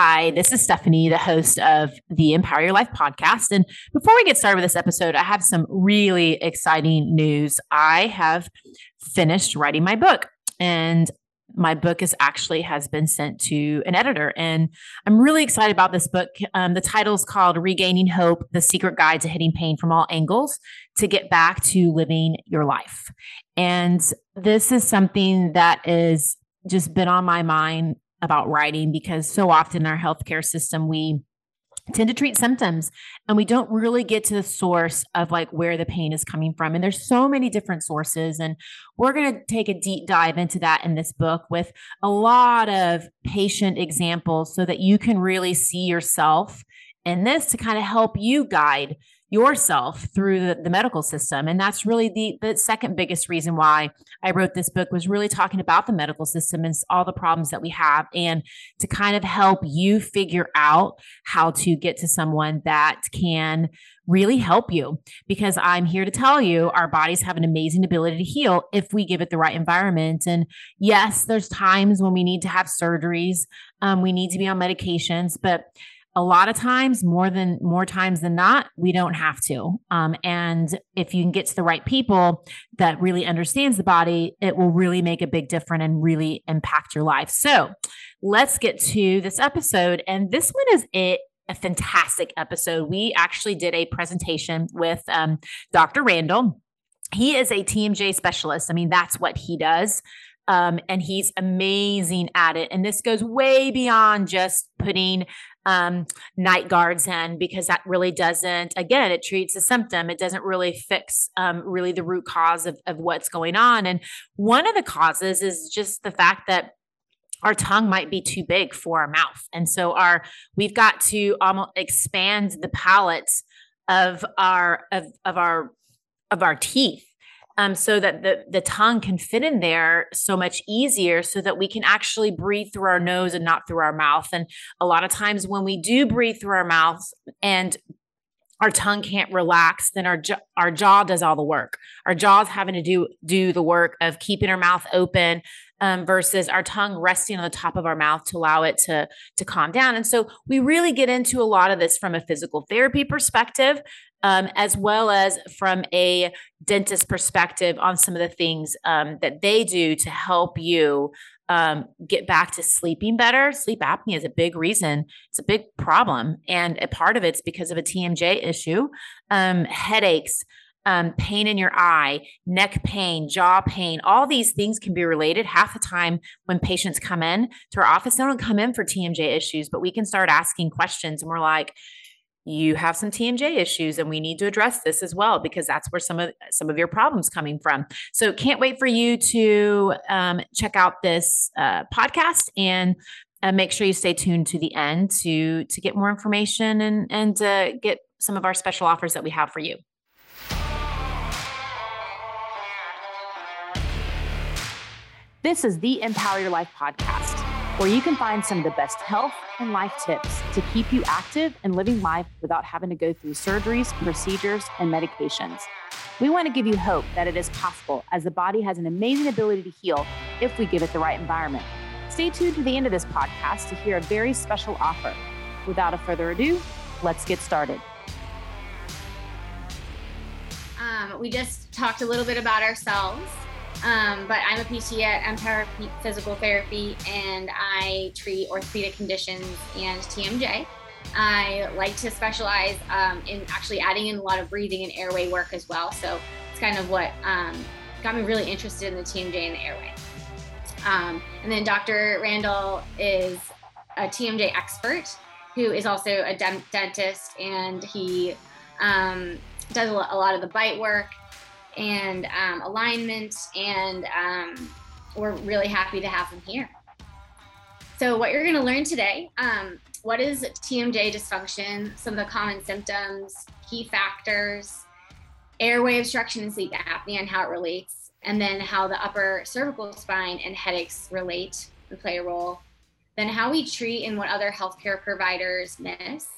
Hi, this is Stephanie, the host of the Empower Your Life podcast. And before we get started with this episode, I have some really exciting news. I have finished writing my book, and my book is actually has been sent to an editor and i'm really excited about this book um, the title is called regaining hope the secret guide to hitting pain from all angles to get back to living your life and this is something that is just been on my mind about writing because so often in our healthcare system we tend to treat symptoms and we don't really get to the source of like where the pain is coming from. And there's so many different sources and we're going to take a deep dive into that in this book with a lot of patient examples so that you can really see yourself in this to kind of help you guide yourself through the, the medical system. And that's really the the second biggest reason why i wrote this book was really talking about the medical system and all the problems that we have and to kind of help you figure out how to get to someone that can really help you. Because i'm here to tell you our bodies have an amazing ability to heal if we give it the right environment. And yes there's times when we need to have surgeries um, we need to be on medications but a lot of times more than more times than not we don't have to. Um, and if you can get to the right people that really understands the body it will really make a big difference and really impact your life. So let's get to this episode. And this one is it a fantastic episode. We actually did a presentation with um, dr randall. He is a tmj specialist. I mean that's what he does. Um, and he's amazing at it. And this goes way beyond just putting um, night guards in because that really doesn't, again, it treats a symptom. It doesn't really fix um, really the root cause of, of what's going on. And one of the causes is just the fact that our tongue might be too big for our mouth. And so our we've got to almost expand the palate of our of, of our of our teeth um, so that the, the tongue can fit in there so much easier so that we can actually breathe through our nose and not through our mouth. And a lot of times when we do breathe through our mouths and our tongue can't relax, then our our jaw does all the work. Our jaw's having to do do the work of keeping our mouth open um, versus our tongue resting on the top of our mouth to allow it to to calm down. And so we really get into a lot of this from a physical therapy perspective, um, as well as from a dentist perspective on some of the things um, that they do to help you um, get back to sleeping better. Sleep apnea is a big reason, it's a big problem. And a part of it's because of a TMJ issue, um, headaches. Um, pain in your eye, neck pain, jaw pain, all these things can be related. Half the time when patients come in to our office, they don't come in for TMJ issues, but we can start asking questions and we're like, you have some TMJ issues and we need to address this as well because that's where some of some of your problems coming from. So can't wait for you to um, check out this uh, podcast and uh, make sure you stay tuned to the end to to get more information and and uh, get some of our special offers that we have for you. This is the Empower Your Life podcast where you can find some of the best health and life tips to keep you active and living life without having to go through surgeries, procedures, and medications. We want to give you hope that it is possible as the body has an amazing ability to heal if we give it the right environment. Stay tuned to the end of this podcast to hear a very special offer. Without a further ado, let's get started. Um, we just talked a little bit about ourselves um, but I'm a PT at Empower Physical Therapy and I treat orthopedic conditions and TMJ. I like to specialize um, in actually adding in a lot of breathing and airway work as well. So it's kind of what um, got me really interested in the TMJ and the airway. Um, and then Dr. Randall is a TMJ expert who is also a dentist and he um, does a lot of the bite work and um, alignment, and um, we're really happy to have him here. So, what you're going to learn today um, what is TMJ dysfunction, some of the common symptoms, key factors, airway obstruction and sleep apnea, and how it relates, and then how the upper cervical spine and headaches relate and play a role. Then, how we treat and what other healthcare providers miss,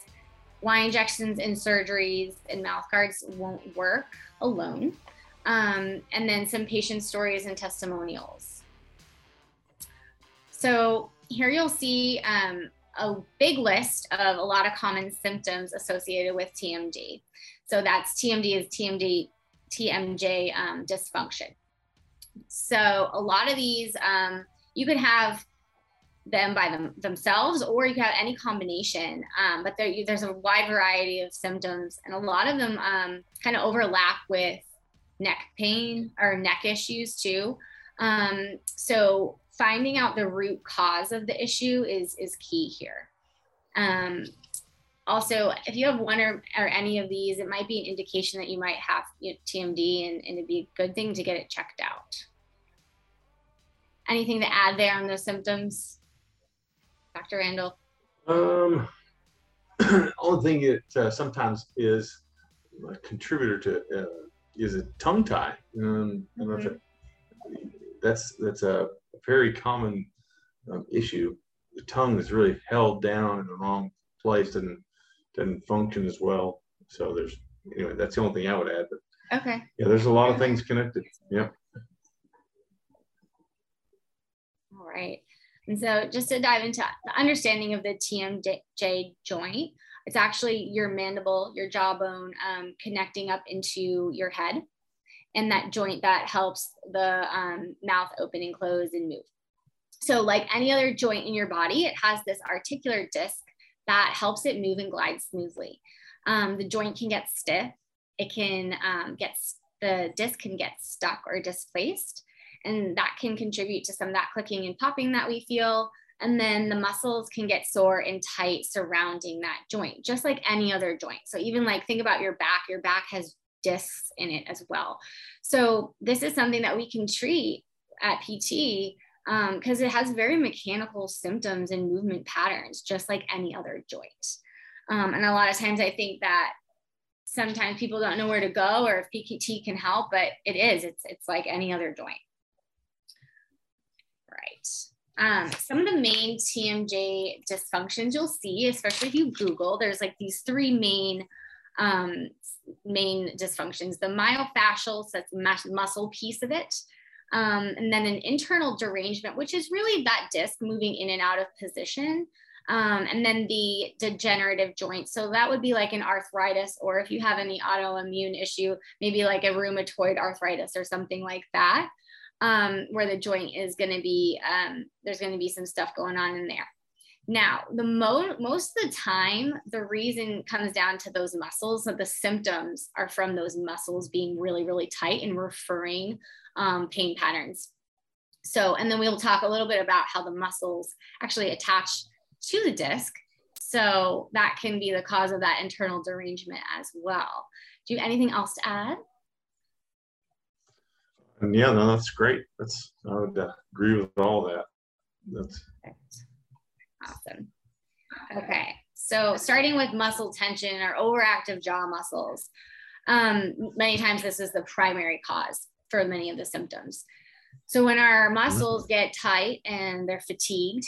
why injections and surgeries and mouth guards won't work alone, um, and then some patient stories and testimonials. So here you'll see um, a big list of a lot of common symptoms associated with TMD. So that's TMD is TMD, TMJ um, dysfunction. So a lot of these, um, you could have them by them, themselves, or you can have any combination. Um, but there, there's a wide variety of symptoms, and a lot of them um, kind of overlap with neck pain or neck issues too. Um, so finding out the root cause of the issue is is key here. Um, also, if you have one or, or any of these, it might be an indication that you might have you know, TMD, and, and it'd be a good thing to get it checked out. Anything to add there on those symptoms? Dr. Randall? Um, only thing it uh, sometimes is a contributor to uh, is a tongue tie. Um, mm-hmm. it, that's that's a very common um, issue. The tongue is really held down in the wrong place and doesn't function as well. So there's anyway, that's the only thing I would add. But okay. Yeah, there's a lot of things connected. Yep. All right. And so just to dive into the understanding of the TMJ joint, it's actually your mandible, your jawbone um, connecting up into your head. And that joint that helps the um, mouth open and close and move. So, like any other joint in your body, it has this articular disc that helps it move and glide smoothly. Um, the joint can get stiff, it can um, get the disc can get stuck or displaced and that can contribute to some of that clicking and popping that we feel. And then the muscles can get sore and tight surrounding that joint, just like any other joint. So even like think about your back, your back has discs in it as well. So this is something that we can treat at PT because um, it has very mechanical symptoms and movement patterns, just like any other joint. Um, and a lot of times I think that sometimes people don't know where to go or if PKT can help, but it is, it's, it's like any other joint. Um, some of the main TMJ dysfunctions you'll see, especially if you Google, there's like these three main um, main dysfunctions. The myofascial, so that's muscle piece of it. Um, and then an internal derangement, which is really that disc moving in and out of position. Um, and then the degenerative joint. So that would be like an arthritis, or if you have any autoimmune issue, maybe like a rheumatoid arthritis or something like that um, where the joint is going to be, um, there's going to be some stuff going on in there. Now, the mo- most of the time, the reason comes down to those muscles. So the symptoms are from those muscles being really, really tight and referring um, pain patterns. So, and then we'll talk a little bit about how the muscles actually attach to the disc. So that can be the cause of that internal derangement as well. Do you have anything else to add? And yeah, no, that's great. That's I would agree with all that. That's awesome. Okay, so starting with muscle tension or overactive jaw muscles. Um, many times this is the primary cause for many of the symptoms. So when our muscles get tight and they're fatigued,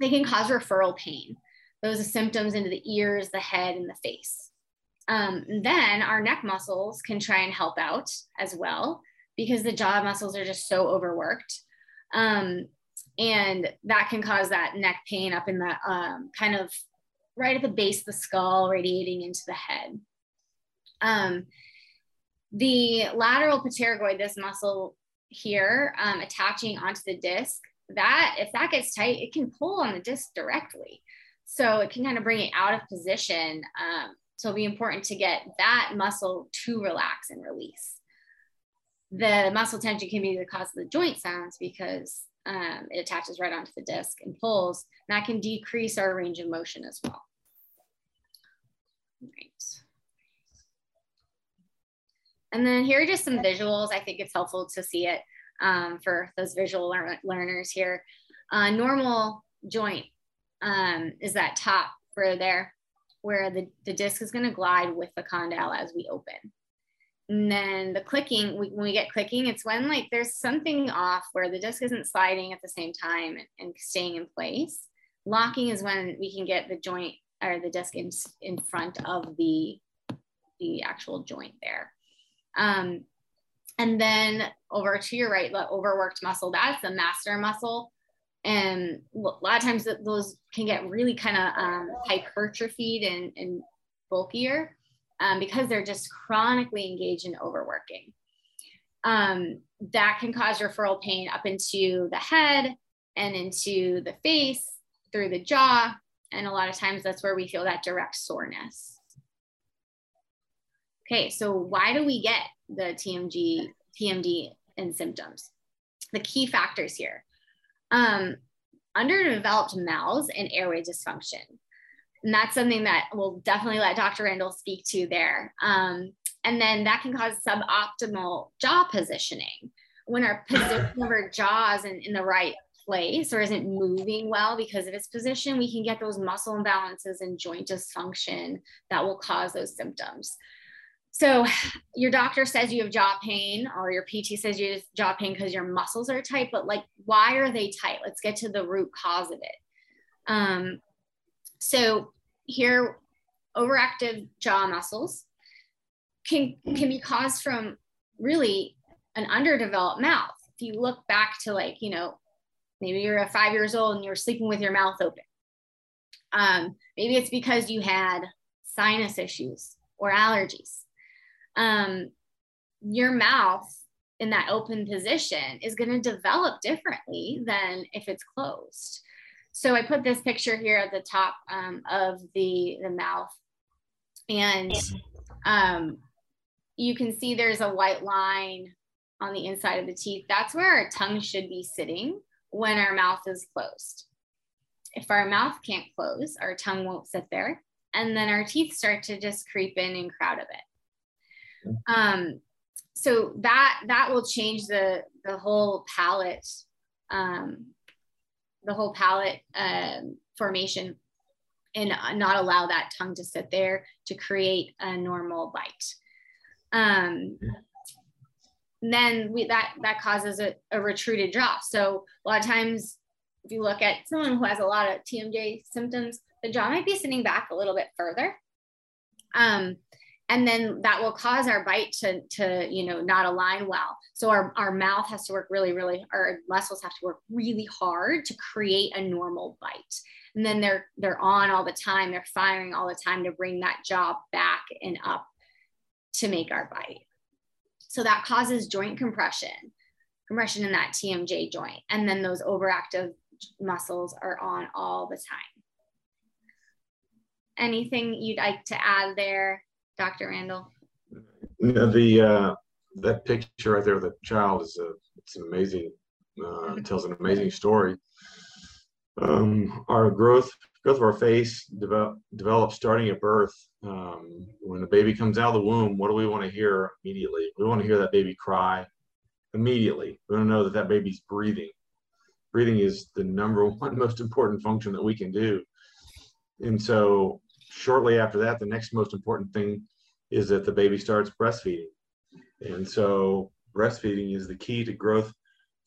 they can cause referral pain. Those are symptoms into the ears, the head, and the face. Um, then our neck muscles can try and help out as well because the jaw muscles are just so overworked. Um, and that can cause that neck pain up in the um, kind of right at the base of the skull, radiating into the head. Um, the lateral pterygoid, this muscle here, um, attaching onto the disc, that if that gets tight, it can pull on the disc directly. So it can kind of bring it out of position. Um, so it'll be important to get that muscle to relax and release the muscle tension can be the cause of the joint sounds because um, it attaches right onto the disc and pulls. And that can decrease our range of motion as well. Right. And then here are just some visuals. I think it's helpful to see it um, for those visual lear learners here. Uh, normal joint um, is that top for there where the, the disc is going to glide with the condyle as we open. And then the clicking, we, when we get clicking, it's when like there's something off where the disc isn't sliding at the same time and, and staying in place. Locking is when we can get the joint or the disc in, in front of the, the actual joint there. Um, and then over to your right, the overworked muscle, that's the masseter muscle. and a lot of times those can get really kind of um, hypertrophied and, and bulkier um, because they're just chronically engaged in overworking. Um, that can cause referral pain up into the head and into the face, through the jaw, and a lot of times that's where we feel that direct soreness. Okay, so why do we get the TMJ, TMD and symptoms? The key factors here um, underdeveloped mouths and airway dysfunction. And that's something that we'll definitely let Dr. Randall speak to there. Um, and then that can cause suboptimal jaw positioning. When our position of our jaw isn't in the right place or isn't moving well because of its position, we can get those muscle imbalances and joint dysfunction that will cause those symptoms. So your doctor says you have jaw pain or your PT says you have jaw pain because your muscles are tight, but like, why are they tight? Let's get to the root cause of it. Um, so here, overactive jaw muscles can, can be caused from really an underdeveloped mouth. If you look back to like, you know, maybe you're a five years old and you're sleeping with your mouth open. Um, maybe it's because you had sinus issues or allergies um, your mouth in that open position is going to develop differently than if it's closed. So I put this picture here at the top um, of the, the mouth and um, you can see there's a white line on the inside of the teeth. That's where our tongue should be sitting when our mouth is closed. If our mouth can't close, our tongue won't sit there. And then our teeth start to just creep in and crowd a bit. Um, so that that will change the the whole palate, um, the whole palate um, formation, and not allow that tongue to sit there to create a normal bite. Um, then we that that causes a, a retruded jaw. So a lot of times, if you look at someone who has a lot of TMJ symptoms, the jaw might be sitting back a little bit further. Um, and then that will cause our bite to, to you know not align well. So our, our mouth has to work really really our muscles have to work really hard to create a normal bite. And then they're they're on all the time. They're firing all the time to bring that jaw back and up to make our bite. So that causes joint compression compression in that tmj joint. And then those overactive muscles are on all the time. Anything you'd like to add there Dr. Randall? The uh, that picture right there, the child is a it's an amazing uh, it tells an amazing story. Um, our growth growth of our face develop develops starting at birth. Um, when the baby comes out of the womb, what do we want to hear immediately? We want to hear that baby cry immediately. We want to know that that baby's breathing. Breathing is the number one most important function that we can do. And so shortly after that, the next most important thing is that the baby starts breastfeeding. And so breastfeeding is the key to growth,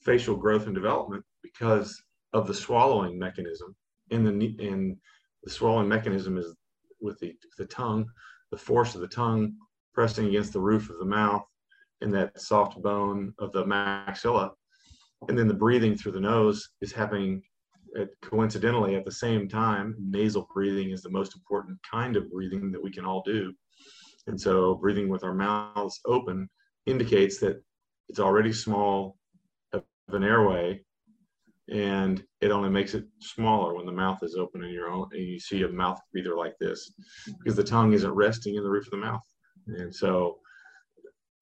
facial growth and development because of the swallowing mechanism. And the, and the swallowing mechanism is with the, the tongue, the force of the tongue pressing against the roof of the mouth and that soft bone of the maxilla. And then the breathing through the nose is happening at, coincidentally at the same time, nasal breathing is the most important kind of breathing that we can all do. And so breathing with our mouths open indicates that it's already small of an airway and it only makes it smaller when the mouth is open and you're and you see a mouth breather like this because the tongue isn't resting in the roof of the mouth. And so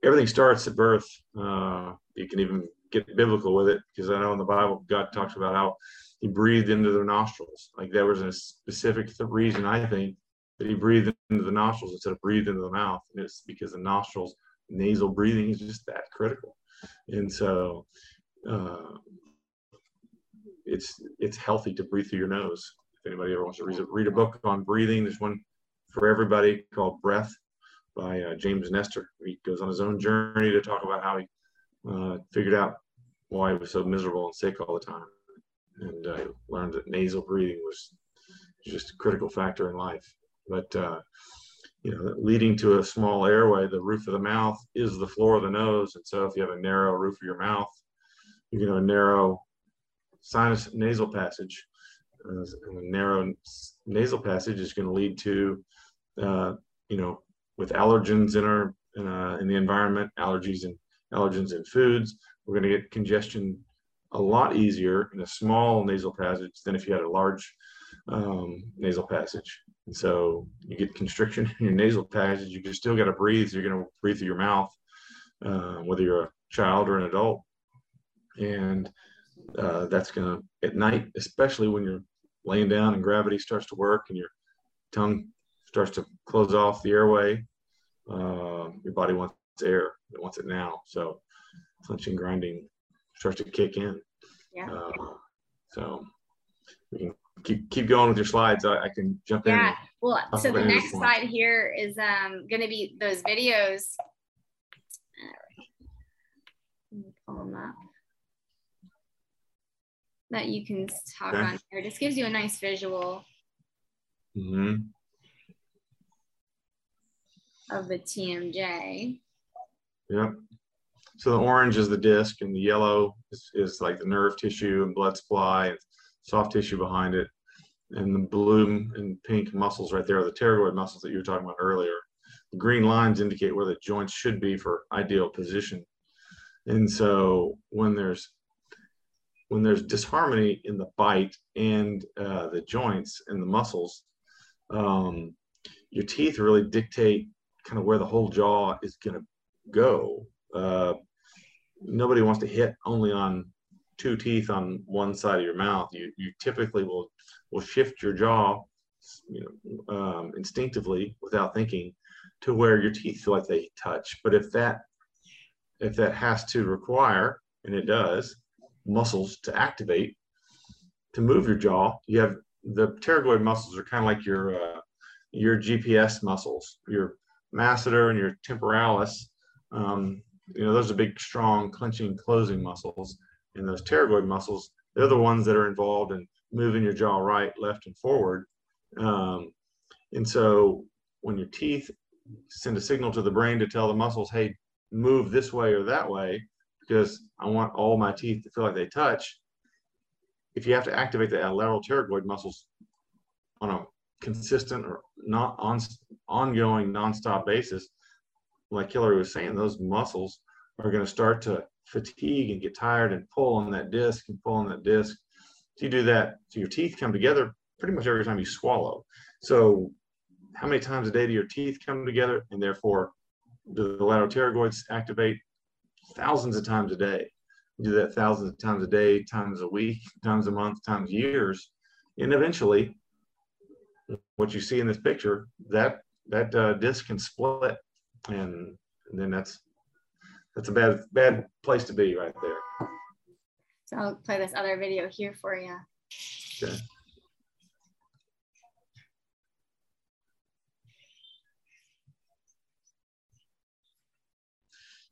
everything starts at birth. Uh, you can even get biblical with it because I know in the Bible God talks about how he breathed into their nostrils. Like there was a specific reason I think that he breathed into the nostrils instead of breathed into the mouth. And it's because the nostrils, nasal breathing is just that critical. And so uh, it's it's healthy to breathe through your nose. If anybody ever wants to read a, read a book on breathing, there's one for everybody called Breath by uh, James Nestor. He goes on his own journey to talk about how he uh, figured out why he was so miserable and sick all the time and I learned that nasal breathing was just a critical factor in life. But uh, you know, leading to a small airway, the roof of the mouth is the floor of the nose, and so if you have a narrow roof of your mouth, you're going to narrow sinus nasal passage. Uh, and a narrow nasal passage is going to lead to, uh, you know, with allergens in our in, uh, in the environment, allergies and allergens in foods, we're going to get congestion a lot easier in a small nasal passage than if you had a large um, nasal passage. And so you get constriction in your nasal passage. You still got to breathe. You're going to breathe through your mouth, uh, whether you're a child or an adult. And uh, that's going to, at night, especially when you're laying down and gravity starts to work and your tongue starts to close off the airway, uh, your body wants air. It wants it now. So clenching, grinding starts to kick in. Yeah. Uh, so we can keep keep going with your slides. I, I can jump yeah. in. Yeah. Well, so the put it in next slide here is um, going to be those videos. All right. Pull them up. That you can talk Okay. on here. Just gives you a nice visual mm -hmm. of the TMJ. Yep. So the orange is the disc, and the yellow is, is like the nerve tissue and blood supply and soft tissue behind it. And the blue and pink muscles right there are the pterygoid muscles that you were talking about earlier. The green lines indicate where the joints should be for ideal position. And so when there's when there's disharmony in the bite and uh, the joints and the muscles, um, your teeth really dictate kind of where the whole jaw is going to go. Uh, nobody wants to hit only on two teeth on one side of your mouth. You you typically will will shift your jaw, you know, um, instinctively without thinking, to where your teeth feel like they touch. But if that if that has to require, and it does, muscles to activate to move your jaw, you have the pterygoid muscles are kind of like your uh, your GPS muscles, your masseter and your temporalis. Um, you know, those are big, strong clenching, closing muscles. And those pterygoid muscles, they're the ones that are involved in moving your jaw right, left, and forward. Um, and so when your teeth send a signal to the brain to tell the muscles, hey, move this way or that way, because I want all my teeth to feel like they touch. If you have to activate the lateral pterygoid muscles on a consistent or not on ongoing nonstop basis, like Hilary was saying, those muscles are going to start to fatigue and get tired and pull on that disc and pull on that disc. So you do that, so your teeth come together pretty much every time you swallow. So how many times a day do your teeth come together and therefore do the lateral pterygoids activate? Thousands of times a day. You do that thousands of times a day, times a week, times a month, times years. And eventually, what you see in this picture, that that uh, disc can split, and, and then that's that's a bad bad place to be right there. So I'll play this other video here for you. Okay.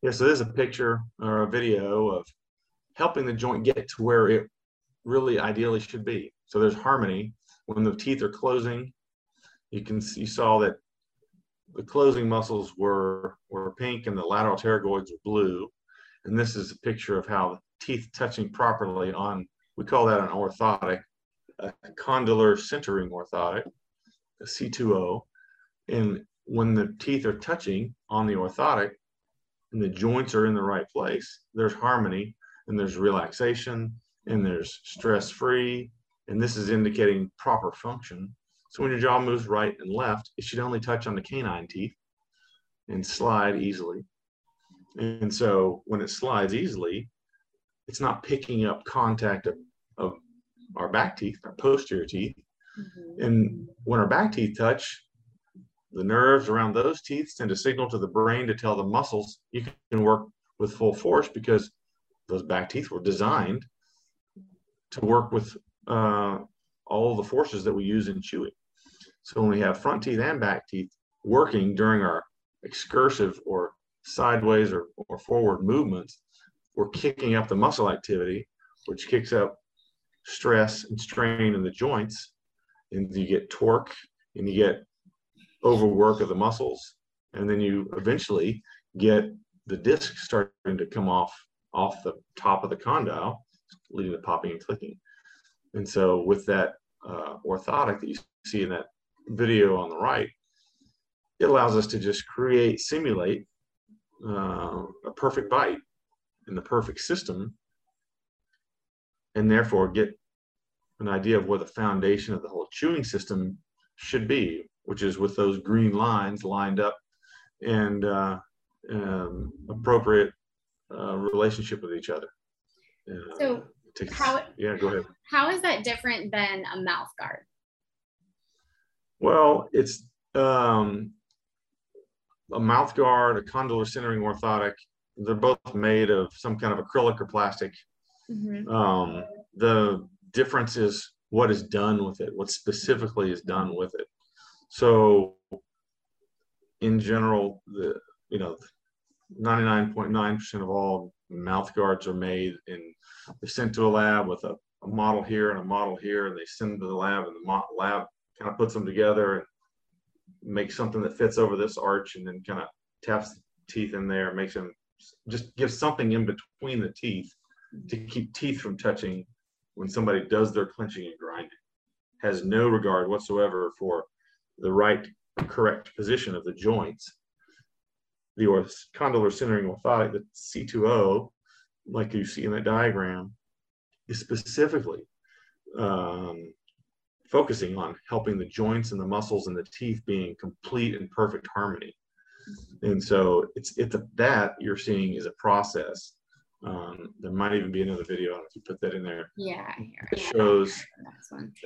Yeah, so there's a picture or a video of helping the joint get to where it really ideally should be. So there's harmony when the teeth are closing. You can see, you saw that the closing muscles were were pink and the lateral pterygoids were blue. And this is a picture of how the teeth touching properly on we call that an orthotic, a condylar centering orthotic, a C2O. And when the teeth are touching on the orthotic and the joints are in the right place, there's harmony and there's relaxation and there's stress free. And this is indicating proper function. So when your jaw moves right and left, it should only touch on the canine teeth and slide easily. And so when it slides easily, it's not picking up contact of, of our back teeth, our posterior teeth. And when our back teeth touch, the nerves around those teeth send a signal to the brain to tell the muscles you can work with full force because those back teeth were designed to work with uh, all the forces that we use in chewing. So when we have front teeth and back teeth working during our excursive or sideways or, or forward movements, we're kicking up the muscle activity, which kicks up stress and strain in the joints. And you get torque and you get overwork of the muscles. And then you eventually get the disc starting to come off off the top of the condyle, leading to popping and clicking. And so with that uh, orthotic that you see in that video on the right, it allows us to just create, simulate uh, a perfect bite in the perfect system, and therefore get an idea of where the foundation of the whole chewing system should be, which is with those green lines lined up and uh, um, appropriate uh, relationship with each other. Uh, so, takes, how? Yeah, go ahead. How is that different than a mouth guard? Well, it's um, a mouth guard, a condylar centering orthotic. They're both made of some kind of acrylic or plastic. Mm-hmm. Um, the difference is what is done with it, what specifically is done with it. So, in general, the you know, 99.9% of all mouth guards are made and they're sent to a lab with a, a, model here and a model here, and they send them to the lab, and the lab kind of puts them together and makes something that fits over this arch, and then kind of taps the teeth in there, makes them just gives something in between the teeth to keep teeth from touching when somebody does their clenching and grinding. Has no regard whatsoever for the right, correct position of the joints the condylar centering orthotic, the C2O, like you see in that diagram, is specifically um, focusing on helping the joints and the muscles and the teeth being complete and perfect harmony. And so it's it's a, that you're seeing is a process. Um, there might even be another video if you put that in there. Yeah, here, it shows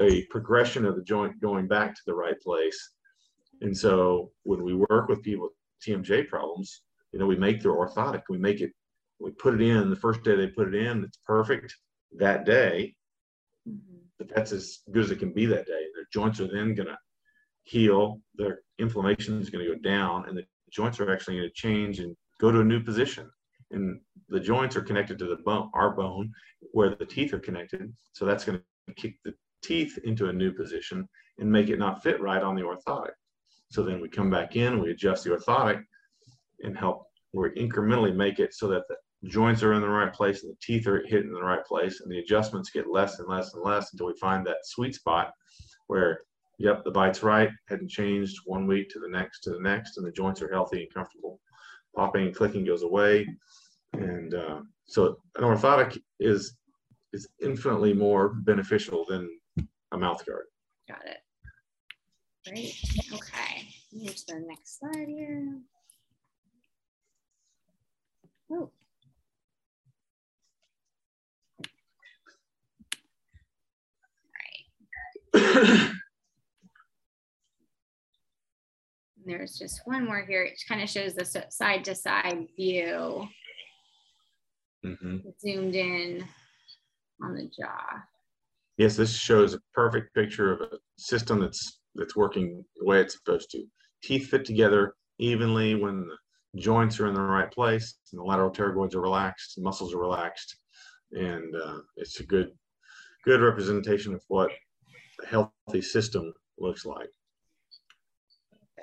a progression of the joint going back to the right place. And so when we work with people with TMJ problems, you know, we make their orthotic, we make it, we put it in the first day they put it in, it's perfect that day. Mm-hmm. That's as good as it can be that day. Their joints are then going to heal, their inflammation is going to go down, and the joints are actually going to change and go to a new position. And the joints are connected to the bone, our bone, where the teeth are connected. So that's going to kick the teeth into a new position and make it not fit right on the orthotic. So then we come back in, we adjust the orthotic and help we incrementally make it so that the joints are in the right place and the teeth are hitting the right place and the adjustments get less and less and less until we find that sweet spot where yep the bite's right hadn't changed one week to the next to the next and the joints are healthy and comfortable popping and clicking goes away and uh, so an orthotic is is infinitely more beneficial than a mouth guard got it Great. Okay. Here's the next slide here. Oh. There's just one more here. It kind of shows the side to side view. Mm-hmm. Zoomed in on the jaw. Yes, this shows a perfect picture of a system that's that's working the way it's supposed to. Teeth fit together evenly when the joints are in the right place and the lateral pterygoids are relaxed, muscles are relaxed, and uh, it's a good good representation of what healthy system looks like.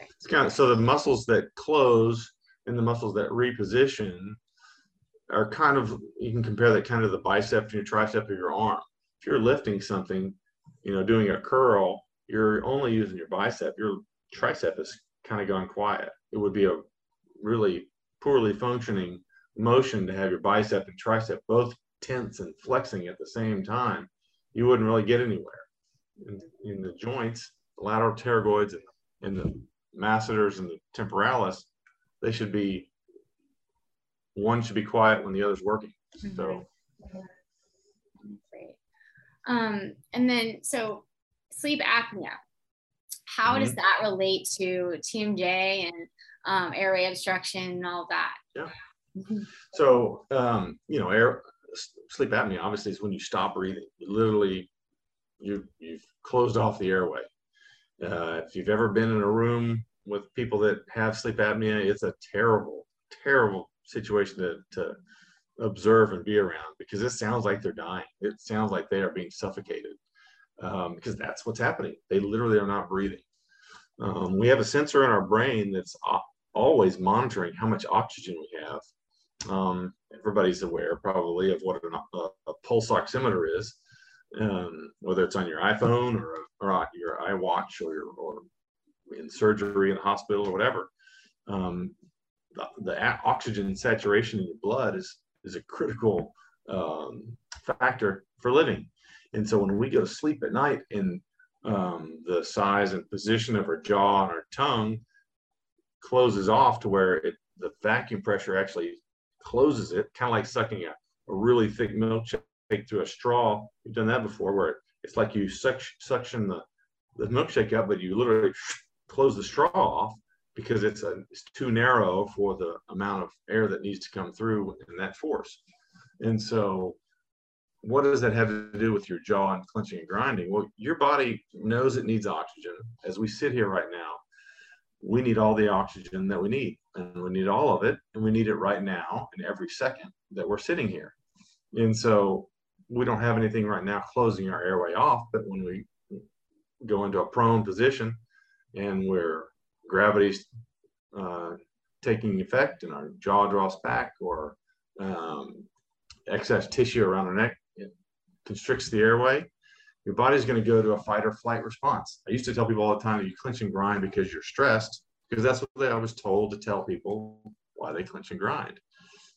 It's kind of so the muscles that close and the muscles that reposition are kind of you can compare that kind of the bicep and your tricep of your arm. If you're lifting something, you know, doing a curl, you're only using your bicep, your tricep is kind of gone quiet. It would be a really poorly functioning motion to have your bicep and tricep both tense and flexing at the same time. You wouldn't really get anywhere. In, in the joints, the lateral pterygoids and, the masseters and the temporalis, they should be one should be quiet when the other's working. Mm-hmm. So great. Um, and then so sleep apnea. How mm-hmm. does that relate to TMJ and um, airway obstruction and all that? Yeah. Mm-hmm. So, um, you know, air sleep apnea obviously is when you stop breathing. You literally, you you've closed off the airway. Uh, if you've ever been in a room with people that have sleep apnea, it's a terrible, terrible situation to, to observe and be around because it sounds like they're dying. It sounds like they are being suffocated um, because that's what's happening. They literally are not breathing. Um, we have a sensor in our brain that's always monitoring how much oxygen we have. Um, everybody's aware probably of what a, a, pulse oximeter is. Um, whether it's on your iPhone or, or your iWatch or, your, or in surgery in the hospital or whatever. Um, the, the, oxygen saturation in your blood is, is a critical um, factor for living. And so when we go to sleep at night and um, the size and position of our jaw and our tongue closes off to where it, the vacuum pressure actually closes it, kind of like sucking a, a really thick milkshake through a straw. You've done that before, where it's like you suction the, the milkshake up, but you literally close the straw off because it's a it's too narrow for the amount of air that needs to come through in that force. And so what does that have to do with your jaw and clenching and grinding? Well, your body knows it needs oxygen. As we sit here right now, we need all the oxygen that we need, and we need all of it, and we need it right now and every second that we're sitting here. And so we don't have anything right now closing our airway off, but when we go into a prone position and where gravity's uh, taking effect and our jaw draws back or um, excess tissue around our neck constricts the airway, your body's going to go to a fight or flight response. I used to tell people all the time that you clench and grind because you're stressed, because that's what I was told to tell people why they clench and grind.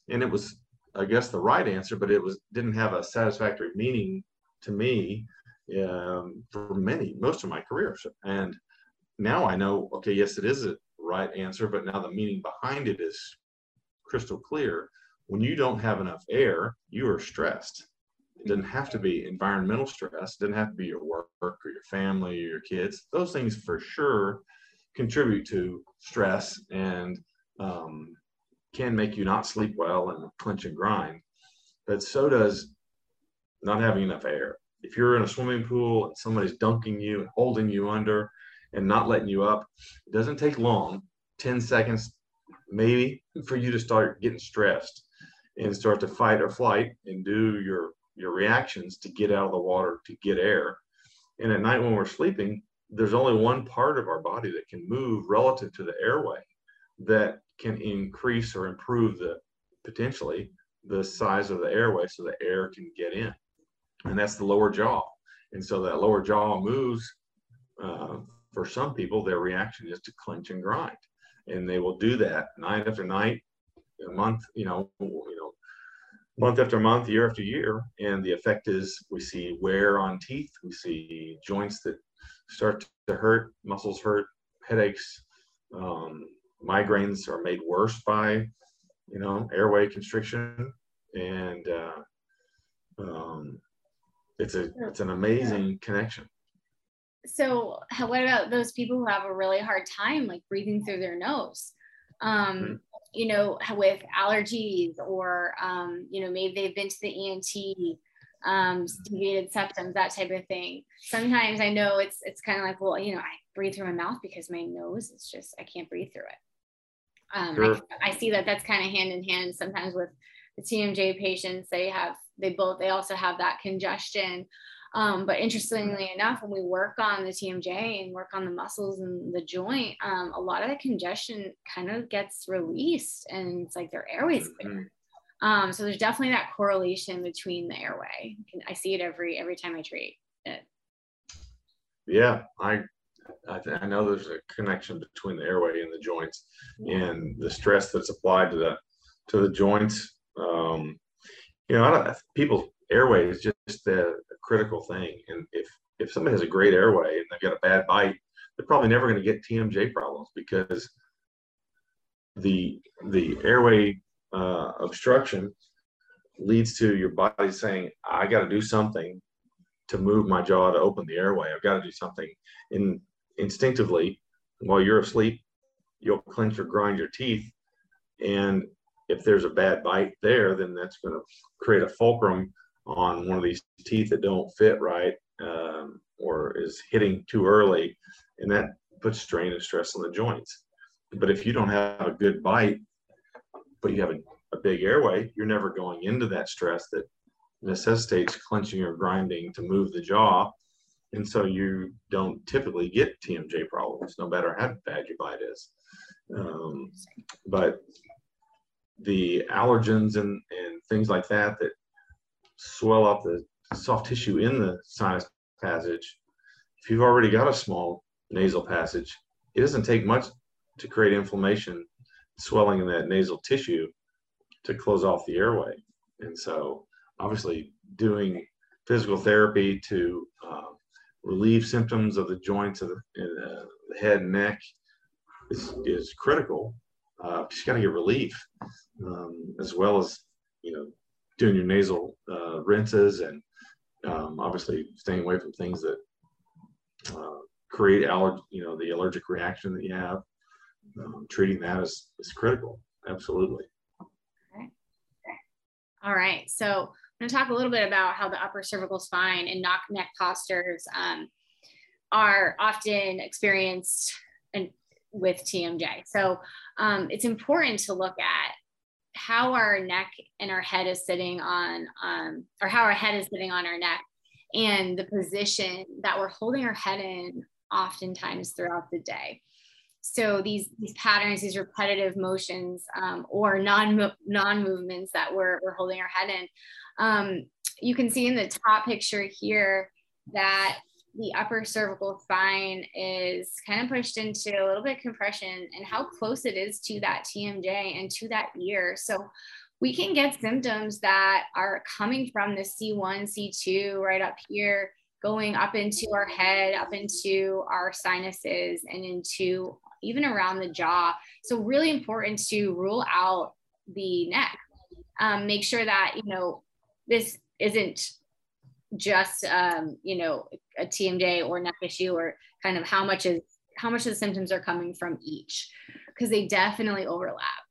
And it was, I guess, the right answer, but it was didn't have a satisfactory meaning to me um, for many, most of my career. And now I know, okay, yes, it is a right answer, but now the meaning behind it is crystal clear. When you don't have enough air, you are stressed. It doesn't have to be environmental stress. It doesn't have to be your work or your family or your kids. Those things for sure contribute to stress and um, can make you not sleep well and clench and grind. But so does not having enough air. If you're in a swimming pool and somebody's dunking you and holding you under and not letting you up, it doesn't take long 10 seconds maybe for you to start getting stressed and start to fight or flight and do your your reactions to get out of the water to get air. And at night when we're sleeping, there's only one part of our body that can move relative to the airway that can increase or improve the potentially the size of the airway so the air can get in. And that's the lower jaw. And so that lower jaw moves. Uh, for some people, their reaction is to clench and grind. And they will do that night after night, a month, you know, you know, month after month, year after year. And the effect is we see wear on teeth, we see joints that start to hurt, muscles hurt, headaches, um, migraines are made worse by, you know, airway constriction. And uh, um, it's a it's an amazing connection. So, what about those people who have a really hard time like breathing through their nose? Um, mm-hmm you know, with allergies or, um, you know, maybe they've been to the ENT, um, deviated septum, that type of thing. Sometimes I know it's, it's kind of like, well, you know, I breathe through my mouth because my nose is just, I can't breathe through it. Um, sure. I, I see that that's kind of hand in hand sometimes with the TMJ patients. They have, they both, they also have that congestion um, but interestingly enough, when we work on the TMJ and work on the muscles and the joint, um, a lot of the congestion kind of gets released and it's like their airways clear. Mm-hmm. Um, so there's definitely that correlation between the airway. I see it every every time I treat it. Yeah, I I, I, know there's a connection between the airway and the joints, and the stress that's applied to the to the joints. Um, you know, people's airway is just a critical thing. And if if somebody has a great airway and they've got a bad bite, they're probably never going to get TMJ problems because the the airway uh, obstruction leads to your body saying, "I got to do something to move my jaw to open the airway. I've got to do something." And instinctively, while you're asleep, you'll clench or grind your teeth, and if there's a bad bite there, then that's going to create a fulcrum on one of these teeth that don't fit right um, or is hitting too early, and that puts strain and stress on the joints. But if you don't have a good bite, but you have a, a big airway, you're never going into that stress that necessitates clenching or grinding to move the jaw. And so you don't typically get TMJ problems, no matter how bad your bite is. Um, but the allergens and, and things like that that swell up the soft tissue in the sinus passage. If you've already got a small nasal passage, it doesn't take much to create inflammation, swelling in that nasal tissue to close off the airway. And so, obviously, doing physical therapy to uh, relieve symptoms of the joints of the, uh, the head and neck is, is critical. Uh, you got to get relief, um, as well as you know doing your nasal uh, rinses and um, obviously staying away from things that uh, create allergy, you know, the allergic reaction that you have. Um, treating that is, is critical. Absolutely. Okay. All right. So going to talk a little bit about how the upper cervical spine and knock neck postures um, are often experienced and with TMJ. So um, it's important to look at how our neck and our head is sitting on, um, or how our head is sitting on our neck and the position that we're holding our head in oftentimes throughout the day. So these these patterns, these repetitive motions um, or non non movements that we're we're holding our head in, um, you can see in the top picture here that the upper cervical spine is kind of pushed into a little bit compression and how close it is to that TMJ and to that ear. So we can get symptoms that are coming from the C1, C2 right up here, going up into our head, up into our sinuses, and into even around the jaw. So, really important to rule out the neck. Um, make sure that, you know, this isn't just, um, you know, a TMJ or neck issue or kind of how much is how much of the symptoms are coming from each because they definitely overlap.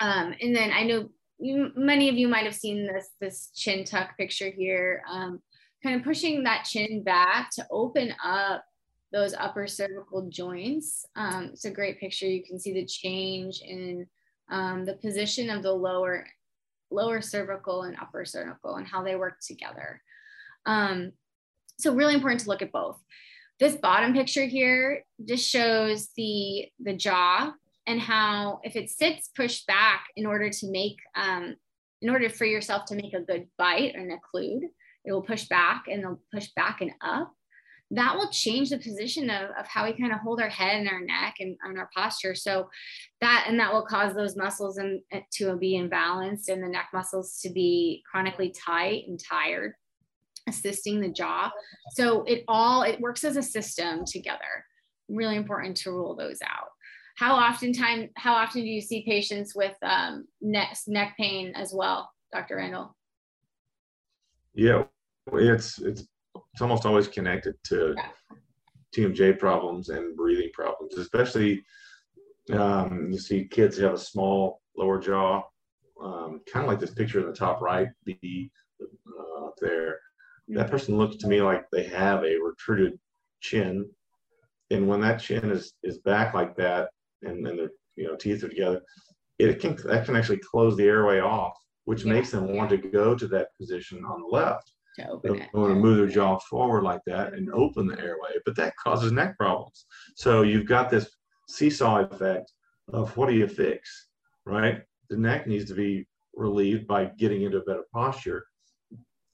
Um, and then I know you, many of you might have seen this this chin tuck picture here, um, kind of pushing that chin back to open up those upper cervical joints. Um, it's a great picture. You can see the change in um, the position of the lower lower cervical and upper cervical and how they work together. Um, so really important to look at both. This bottom picture here just shows the the jaw and how if it sits pushed back in order to make um, in order for yourself to make a good bite and occlude it will push back and they'll push back and up that will change the position of, of how we kind of hold our head and our neck and, and our posture so that and that will cause those muscles and to be imbalanced and the neck muscles to be chronically tight and tired assisting the jaw so it all it works as a system together really important to rule those out how often time how often do you see patients with um, neck neck pain as well, Dr. Randall? Yeah, it's it's it's almost always connected to. TMJ problems and breathing problems, especially um, you see kids who have a small lower jaw, um, kind of like this picture in the top right, the uh, up there. That person looks to me like they have a retruded chin, and when that chin is is back like that, and then their you know teeth are together, it can that can actually close the airway off, which yeah. makes them want to go to that position on the left. To open it. want to move their jaw forward like that and open the airway, but that causes neck problems. So you've got this seesaw effect of what do you fix, right? The neck needs to be relieved by getting into a better posture.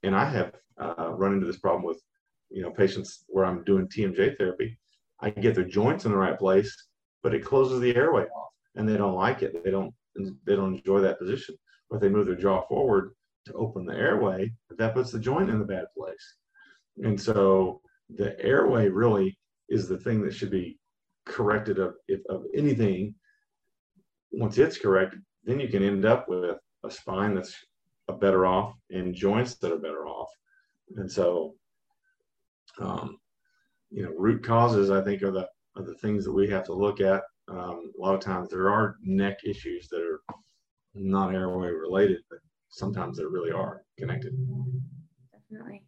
And I have uh, run into this problem with, you know, patients where I'm doing TMJ therapy. I get their joints in the right place, but it closes the airway off and they don't like it. They don't they don't enjoy that position. But they move their jaw forward to open the airway, that puts the joint in the bad place. And so the airway really is the thing that should be corrected of if of anything. Once it's corrected, then you can end up with a spine that's a better off and joints that are better off. And so um, you know, root causes I think are the are the things that we have to look at. Um, a lot of times there are neck issues that are not airway related, sometimes they really are connected. Definitely.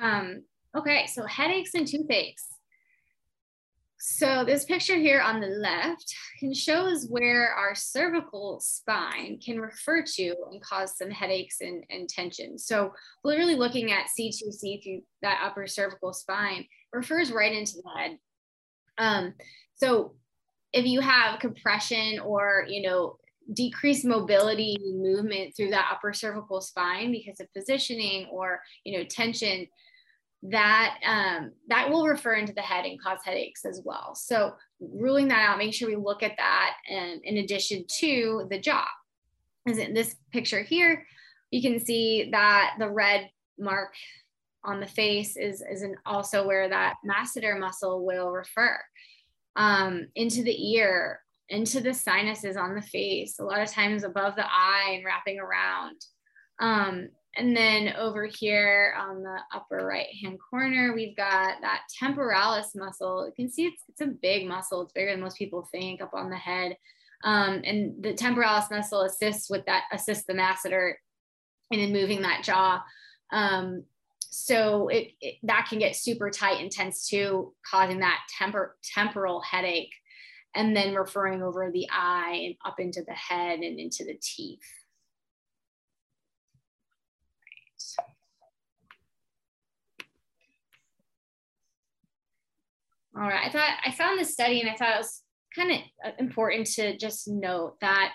Um, okay, so headaches and toothaches. So this picture here on the left can shows where our cervical spine can refer to and cause some headaches and, and tension. So literally looking at C2C through that upper cervical spine refers right into the head. Um, so if you have compression or, you know, decreased mobility movement through that upper cervical spine because of positioning or you know tension that um, that will refer into the head and cause headaches as well. So ruling that out make sure we look at that and in addition to the jaw. As in this picture here? You can see that the red mark on the face is, is an also where that masseter muscle will refer um, into the ear into the sinuses on the face, a lot of times above the eye and wrapping around. Um, and then over here on the upper right hand corner, we've got that temporalis muscle. You can see it's, it's a big muscle. It's bigger than most people think up on the head. Um, and the temporalis muscle assists with that, assists the masseter in moving that jaw. Um, so it, it, that can get super tight and tense too, causing that tempor, temporal headache and then referring over the eye and up into the head and into the teeth. All right, I thought I found this study and I thought it was kind of uh, important to just note that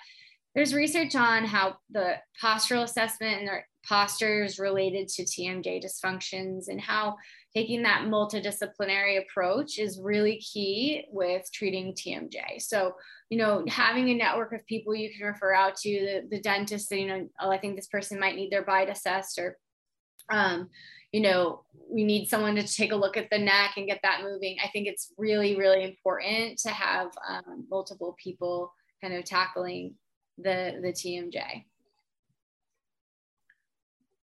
there's research on how the postural assessment and their postures related to TMJ dysfunctions and how taking that multidisciplinary approach is really key with treating TMJ. So, you know, having a network of people you can refer out to, the, the dentist, you know, oh, I think this person might need their bite assessed or, um, you know, we need someone to take a look at the neck and get that moving. I think it's really, really important to have um, multiple people kind of tackling the, the TMJ.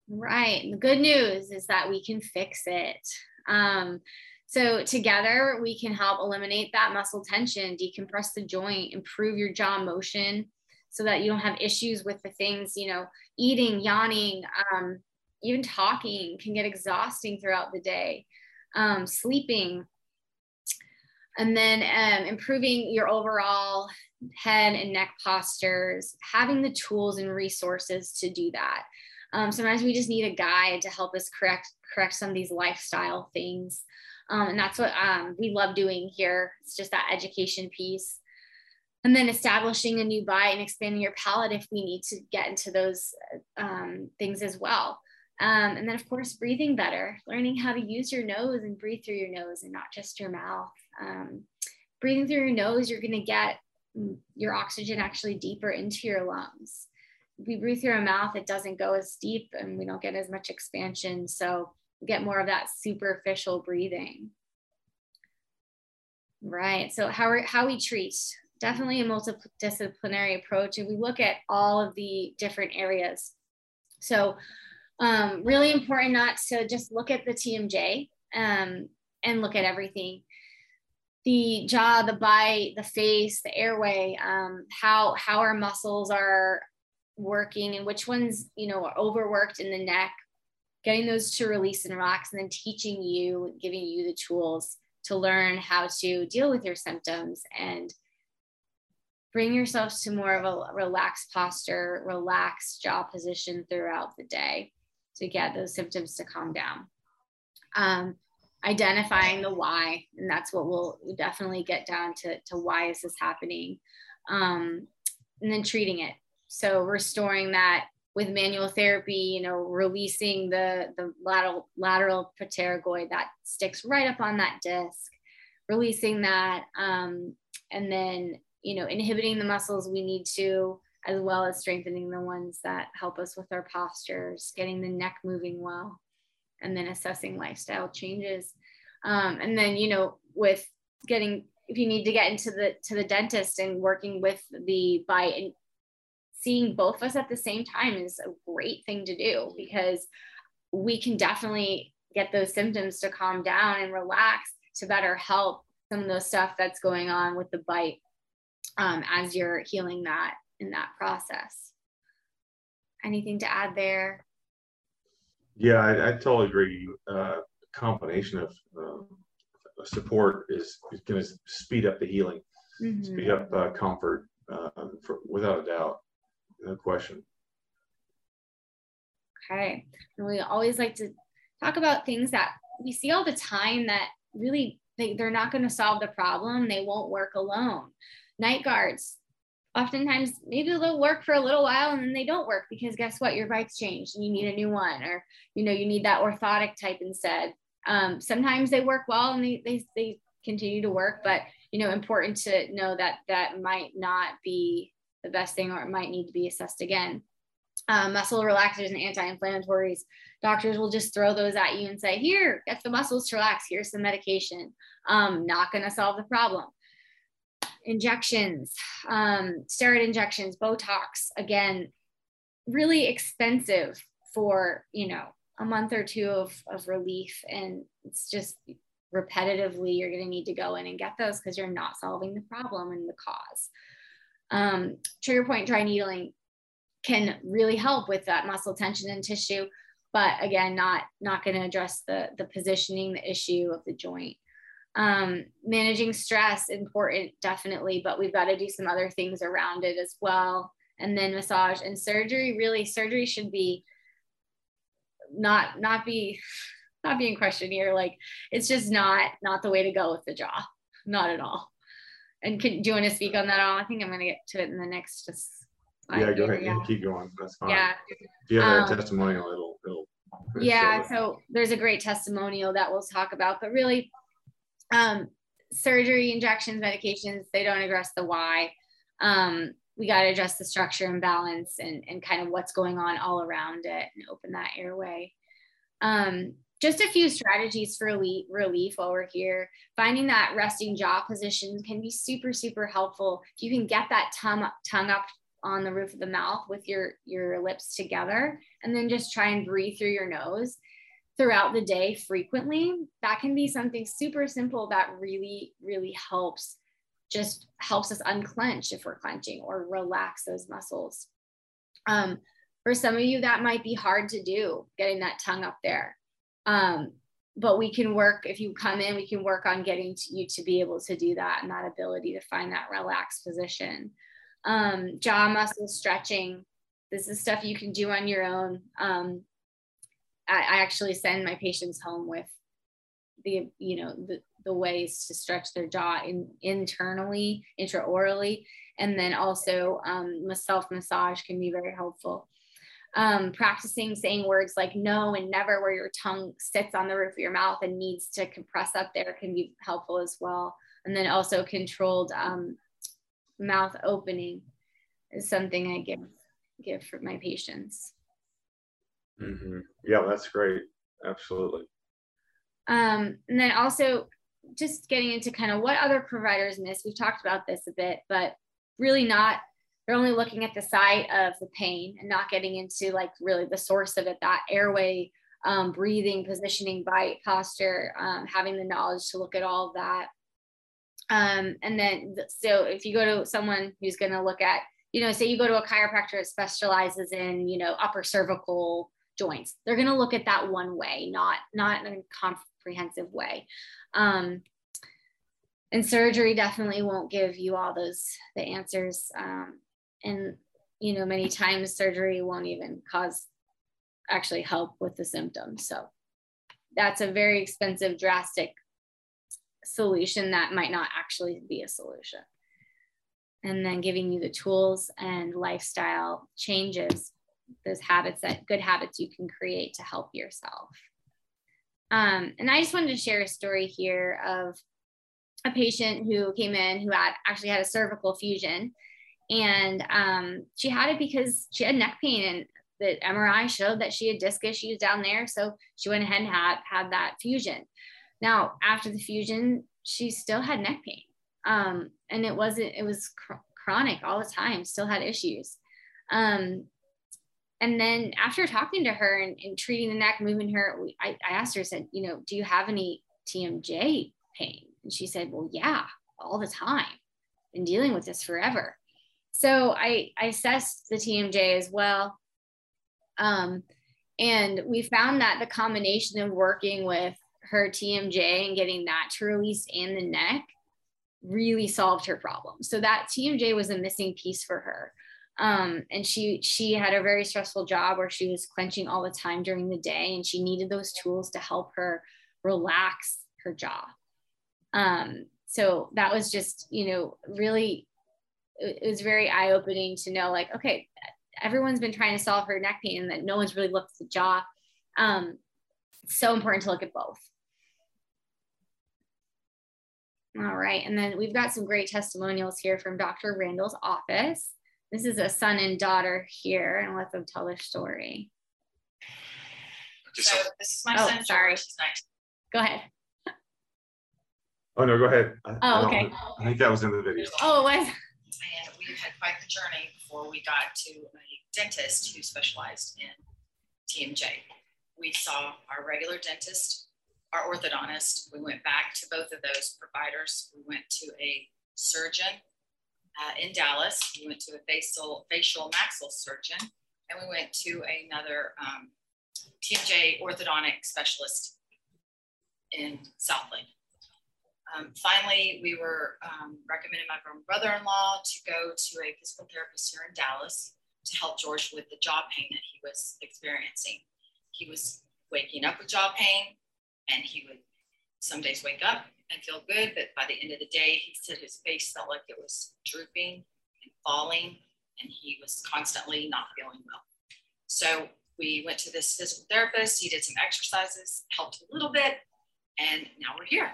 Right. The good news is that we can fix it. Um, so together we can help eliminate that muscle tension, decompress the joint, improve your jaw motion so that you don't have issues with the things, you know, eating, yawning, um, even talking can get exhausting throughout the day, um, sleeping, and then um, improving your overall head and neck postures, having the tools and resources to do that. Um, sometimes we just need a guide to help us correct correct some of these lifestyle things. Um, and that's what um, we love doing here. It's just that education piece. And then establishing a new bite and expanding your palate if we need to get into those um, things as well. Um, and then, of course, breathing better, learning how to use your nose and breathe through your nose and not just your mouth. Um, breathing through your nose, you're going to get your oxygen actually deeper into your lungs we breathe through our mouth, it doesn't go as deep and we don't get as much expansion. So we get more of that superficial breathing. Right. So how, are, how we treat, definitely a multidisciplinary approach. And we look at all of the different areas. So um, really important not to just look at the TMJ um, and look at everything the jaw, the bite, the face, the airway, um, how how our muscles are working and which ones you know are overworked in the neck getting those to release and relax and then teaching you giving you the tools to learn how to deal with your symptoms and bring yourself to more of a relaxed posture relaxed jaw position throughout the day to get those symptoms to calm down. Um, identifying the why and that's what we'll definitely get down to, to why is this happening um, and then treating it so restoring that with manual therapy, you know, releasing the, the lateral, lateral pterygoid that sticks right up on that disc, releasing that, um, and then, you know, inhibiting the muscles we need to, as well as strengthening the ones that help us with our postures, getting the neck moving well, and then assessing lifestyle changes. Um, and then, you know, with getting, if you need to get into the, to the dentist and working with the bite seeing both of us at the same time is a great thing to do because we can definitely get those symptoms to calm down and relax to better help some of those stuff that's going on with the bite um, as you're healing that in that process. Anything to add there? Yeah, I, I totally agree. Uh, combination of uh, support is, is going to speed up the healing, mm-hmm. speed up uh, comfort uh, for, without a doubt no question. Okay. And we always like to talk about things that we see all the time that really they, they're not going to solve the problem. They won't work alone. Night guards, oftentimes maybe they'll work for a little while and then they don't work because guess what your bike's changed and you need a new one or you know you need that orthotic type instead um, sometimes they work well and they, they they continue to work but you know important to know that that might not be the best thing or it might need to be assessed again. Um, muscle relaxers and anti-inflammatories. Doctors will just throw those at you and say here get the muscles to relax. Here's some medication. Um, not going to solve the problem. Injections, um, steroid injections, Botox, again, really expensive for, you know, a month or two of, of relief. And it's just repetitively, you're going to need to go in and get those because you're not solving the problem and the cause. Um, trigger point dry needling can really help with that muscle tension and tissue, but again, not, not going to address the, the positioning, the issue of the joint. Um, managing stress important definitely but we've got to do some other things around it as well and then massage and surgery really surgery should be not not be not being questioned here. Like it's just not not the way to go with the jaw. Not at all. And can, do you want to speak on that all? I think i'm going to get to it in the next just yeah go ahead. Yeah. keep going. That's fine. Yeah. If you have a um, testimonial it'll it'll yeah so there's a great testimonial that we'll talk about but really um, surgery, injections, medications, they don't address the why. Um, we got to address the structure and balance and, and kind of what's going on all around it and open that airway. Um, just a few strategies for relief, while we're here. Finding that resting jaw position can be super, super helpful. If you can get that tongue up, tongue up on the roof of the mouth with your, your lips together, and then just try and breathe through your nose throughout the day frequently, that can be something super simple that really, really helps, just helps us unclench if we're clenching or relax those muscles. Um, for some of you, that might be hard to do, getting that tongue up there. Um, but we can work, if you come in, we can work on getting to you to be able to do that and that ability to find that relaxed position. Um, jaw muscle stretching. This is stuff you can do on your own. Um, I, I actually send my patients home with the you know the, the ways to stretch their jaw in, internally intraorally and then also um, self massage can be very helpful um, practicing saying words like no and never where your tongue sits on the roof of your mouth and needs to compress up there can be helpful as well and then also controlled um, mouth opening is something i give give for my patients Mm-hmm. Yeah, that's great. Absolutely. Um, and then also just getting into kind of what other providers miss. We've talked about this a bit, but really not, they're only looking at the site of the pain and not getting into like really the source of it, that airway, um, breathing, positioning, bite, posture, um, having the knowledge to look at all of that. Um, and then, so if you go to someone who's going to look at, you know, say you go to a chiropractor that specializes in, you know, upper cervical joints. They're going to look at that one way, not not in a comprehensive way. Um, and surgery definitely won't give you all those the answers. Um, and you know, many times surgery won't even cause actually help with the symptoms. So that's a very expensive, drastic solution that might not actually be a solution. And then giving you the tools and lifestyle changes those habits that good habits you can create to help yourself. Um, and I just wanted to share a story here of a patient who came in who had actually had a cervical fusion. And um, she had it because she had neck pain and the MRI showed that she had disc issues down there. So she went ahead and had, had that fusion. Now, after the fusion, she still had neck pain. Um, and it wasn't, it was cr- chronic all the time, still had issues. Um, and then after talking to her and, and treating the neck, moving her, I, I asked her, said, you know, do you have any TMJ pain? And she said, well, yeah, all the time. Been dealing with this forever. So I, I assessed the TMJ as well. Um, and we found that the combination of working with her TMJ and getting that to release in the neck really solved her problem. So that TMJ was a missing piece for her um, and she she had a very stressful job where she was clenching all the time during the day and she needed those tools to help her relax her jaw um, so that was just you know really it, was very eye opening to know like, okay, everyone's been trying to solve her neck pain and that no one's really looked at the jaw. Um, so important to look at both. All right. And then we've got some great testimonials here from Dr. Randall's office. This is a son and daughter here, and let them tell their story. So this is my Oh, son, sorry. George. He's nice. Go ahead. Oh no, go ahead. I- I Oh, don't- okay. I think that was in the video. Oh, it was. And we had quite the journey before we got to a dentist who specialized in TMJ. We saw our regular dentist, our orthodontist. We went back to both of those providers. We went to a surgeon uh, in Dallas. We went to a facial facial maxilla surgeon, and we went to another um, TMJ orthodontic specialist in Southlake. Um, finally, we were um, recommended by my brother-in-law to go to a physical therapist here in Dallas to help George with the jaw pain that he was experiencing. He was waking up with jaw pain, and he would some days wake up and feel good, but by the end of the day, he said his face felt like it was drooping and falling, and he was constantly not feeling well. So we went to this physical therapist. He did some exercises, helped a little bit, and now we're here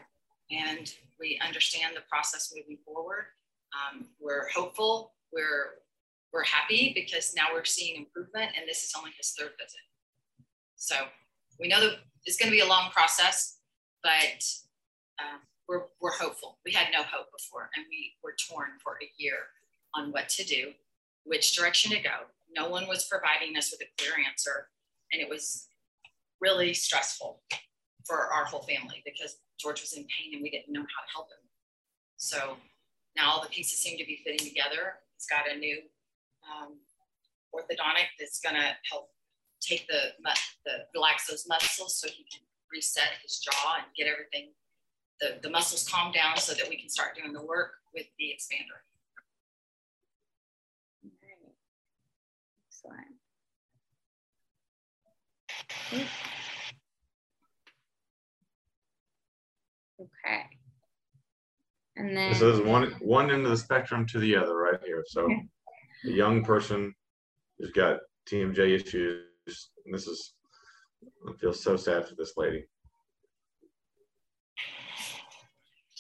and we understand the process moving forward. Um, we're hopeful. We're we're happy because now we're seeing improvement, and this is only his third visit. So we know that it's going to be a long process, but um, we're we're hopeful. We had no hope before, and we were torn for a year on what to do, which direction to go. No one was providing us with a clear answer, and it was really stressful for our whole family because George was in pain and we didn't know how to help him. So now all the pieces seem to be fitting together. He's got a new um, orthodontic that's going to help take the, the relax those muscles so he can reset his jaw and get everything the, the muscles calm down so that we can start doing the work with the expander. Right. Excellent. Okay. And then. So there's one one end of the spectrum to the other right here. So Okay. a young person who's got TMJ issues. And this is I feel so sad for this lady.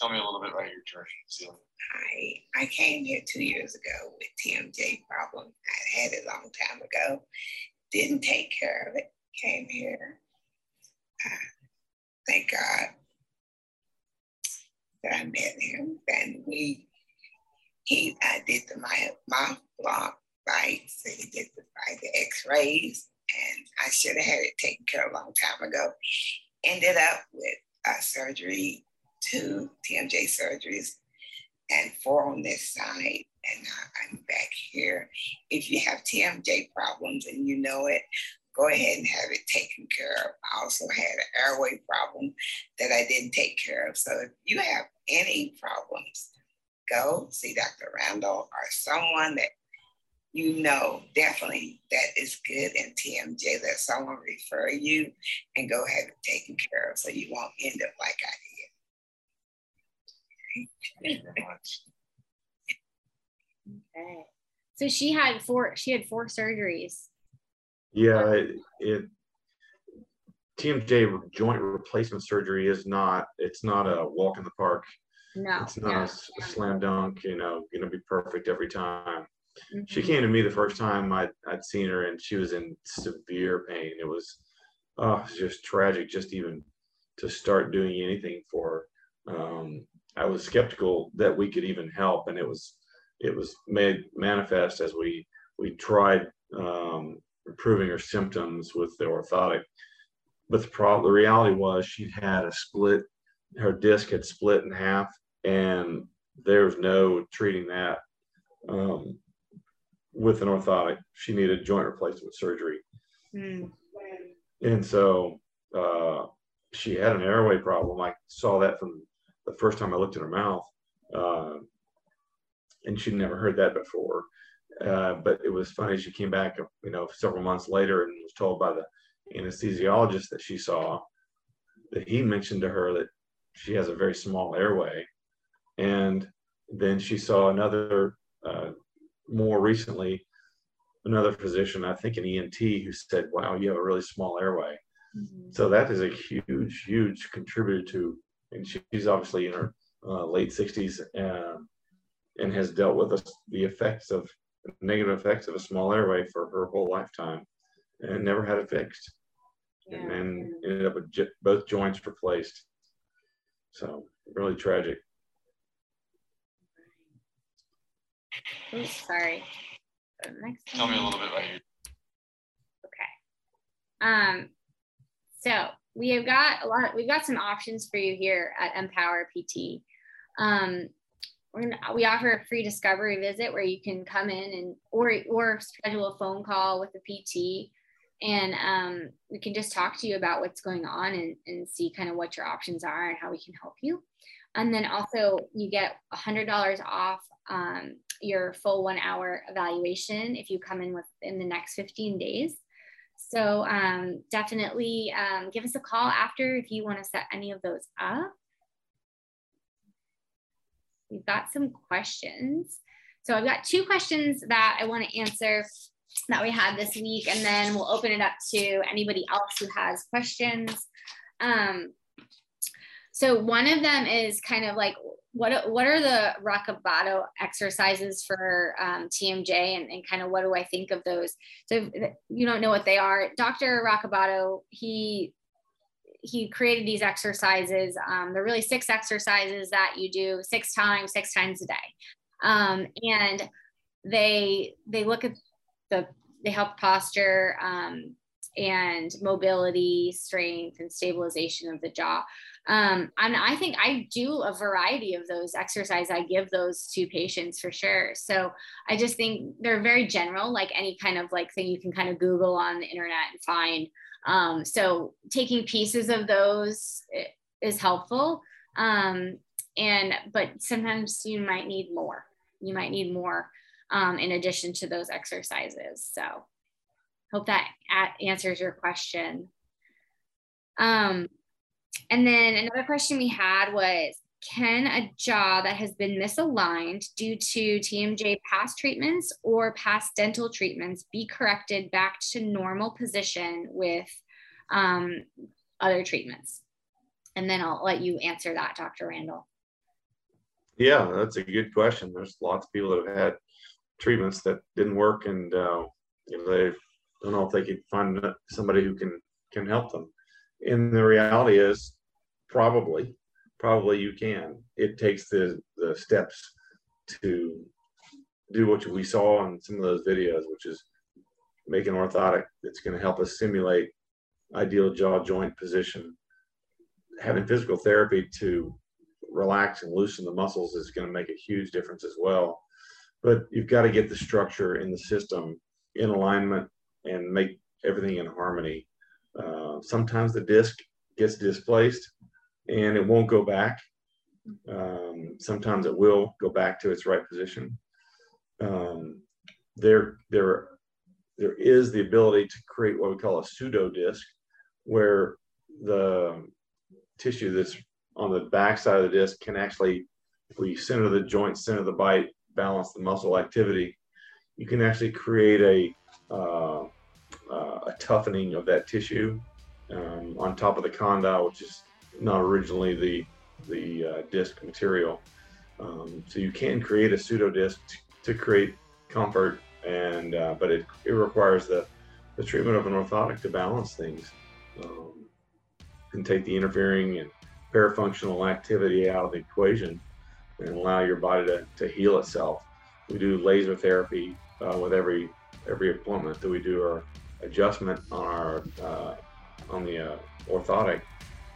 Tell me a little bit about your journey. I I came here two years ago with TMJ problem. I had it a long time ago. Didn't take care of it. Came here. Uh, thank God that I met him. And we he I did the my mouth block bites. He did the, the X-rays, and I should have had it taken care of a long time ago. Ended up with uh, surgery, two TMJ surgeries and four on this side. And I'm back here. If you have TMJ problems and you know it, go ahead and have it taken care of. I also had an airway problem that I didn't take care of. So if you have any problems, go see Dr. Randall or someone that you know definitely that is good in TMJ. Let someone refer you and go have it taken care of so you won't end up like I did. Thank you very much. Okay. So she had four. She had four surgeries. Yeah, it, it TMJ joint replacement surgery is not it's not a walk in the park. No. It's not a s- a slam dunk, you know, gonna be perfect every time. Mhm. She came to me the first time I'd, I'd seen her and she was in severe pain. It was, oh, it was just tragic just even to start doing anything for her. Um, I was skeptical that we could even help and it was, it was made manifest as we, we tried um, improving her symptoms with the orthotic. But the problem, the reality was she'd had a split, her disc had split in half and there was no treating that. Um, with an orthotic. She needed joint replacement surgery. Mm. And so uh, she had an airway problem. I saw that from the first time I looked at her mouth. Uh, and she'd never heard that before. Uh, but it was funny. She came back, you know, several months later and was told by the anesthesiologist that she saw that he mentioned to her that she has a very small airway. And then she saw another uh, more recently another physician, I think an ENT, who said, "Wow, you have a really small airway." Mm-hmm. So that is a huge, huge contributor to, and she's obviously in her uh, late 60s um, and has dealt with the, the effects of negative effects of a small airway for her whole lifetime and never had it fixed and then ended up with j- both joints replaced. So really tragic. Oops, sorry. So next Tell me a little bit about your Okay. Um, so we have got a lot. We've got some options for you here at Empower PT. Um, gonna, we offer a free discovery visit where you can come in and or or schedule a phone call with the PT, and um, we can just talk to you about what's going on and, and see kind of what your options are and how we can help you. And then also you get hundred dollars off um, your full one hour evaluation if you come in within the next 15 days. So um, definitely um, give us a call after if you want to set any of those up. We've got some questions. So I've got two questions that I want to answer that we had this week, and then we'll open it up to anybody else who has questions. Um, so one of them is kind of like, what, what are the Rocabado exercises for um, TMJ and, and kind of what do I think of those? So you don't know what they are, Dr. Rocabado, he he created these exercises. Um, they're really six exercises that you do six times, six times a day, um, and they they look at the they help posture um, and mobility, strength, and stabilization of the jaw. Um, and I think I do a variety of those exercises. I give those to patients for sure. So I just think they're very general, like any kind of like thing you can kind of Google on the internet and find. Um, so taking pieces of those is helpful. Um, and but sometimes you might need more. You might need more um, in addition to those exercises. So hope that answers your question. Um, and then another question we had was Can a jaw that has been misaligned due to TMJ past treatments or past dental treatments be corrected back to normal position with um, other treatments? And then I'll let you answer that, Dr. Randall. Yeah, that's a good question. There's lots of people that have had treatments that didn't work, and uh, you know, they don't know if they could find somebody who can can help them. And the reality is, probably, probably you can. It takes the the steps to do what we saw in some of those videos, which is make an orthotic that's going to help us simulate ideal jaw joint position. Having physical therapy to relax and loosen the muscles is going to make a huge difference as well. But you've got to get the structure in the system in alignment and make everything in harmony. Uh, sometimes the disc gets displaced and it won't go back. Um, sometimes it will go back to its right position. Um, there, there, there is the ability to create what we call a pseudo disc, where the tissue that's on the back side of the disc can actually, if we center the joint, center the bite, balance the muscle activity, you can actually create a, uh, uh, a toughening of that tissue um, on top of the condyle, which is not originally the, the uh, disc material. Um, so you can create a pseudo disc t- to create comfort, and uh, but it, it requires the, the treatment of an orthotic to balance things. Um, and take the interfering and parafunctional activity out of the equation and allow your body to, to heal itself. We do laser therapy uh, with every every appointment that we do our adjustment on our uh, on the uh, orthotic,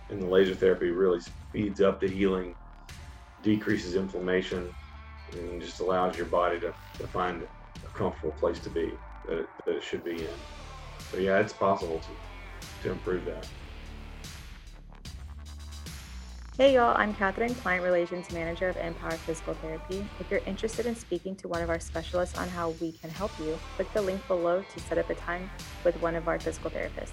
and the laser therapy really speeds up the healing, decreases inflammation, and just allows your body to, to find a comfortable place to be that it, that it should be in. So yeah, it's possible to to improve that. Hey y'all, I'm Catherine, Client Relations Manager of Empower Physical Therapy. If you're interested in speaking to one of our specialists on how we can help you, click the link below to set up a time with one of our physical therapists.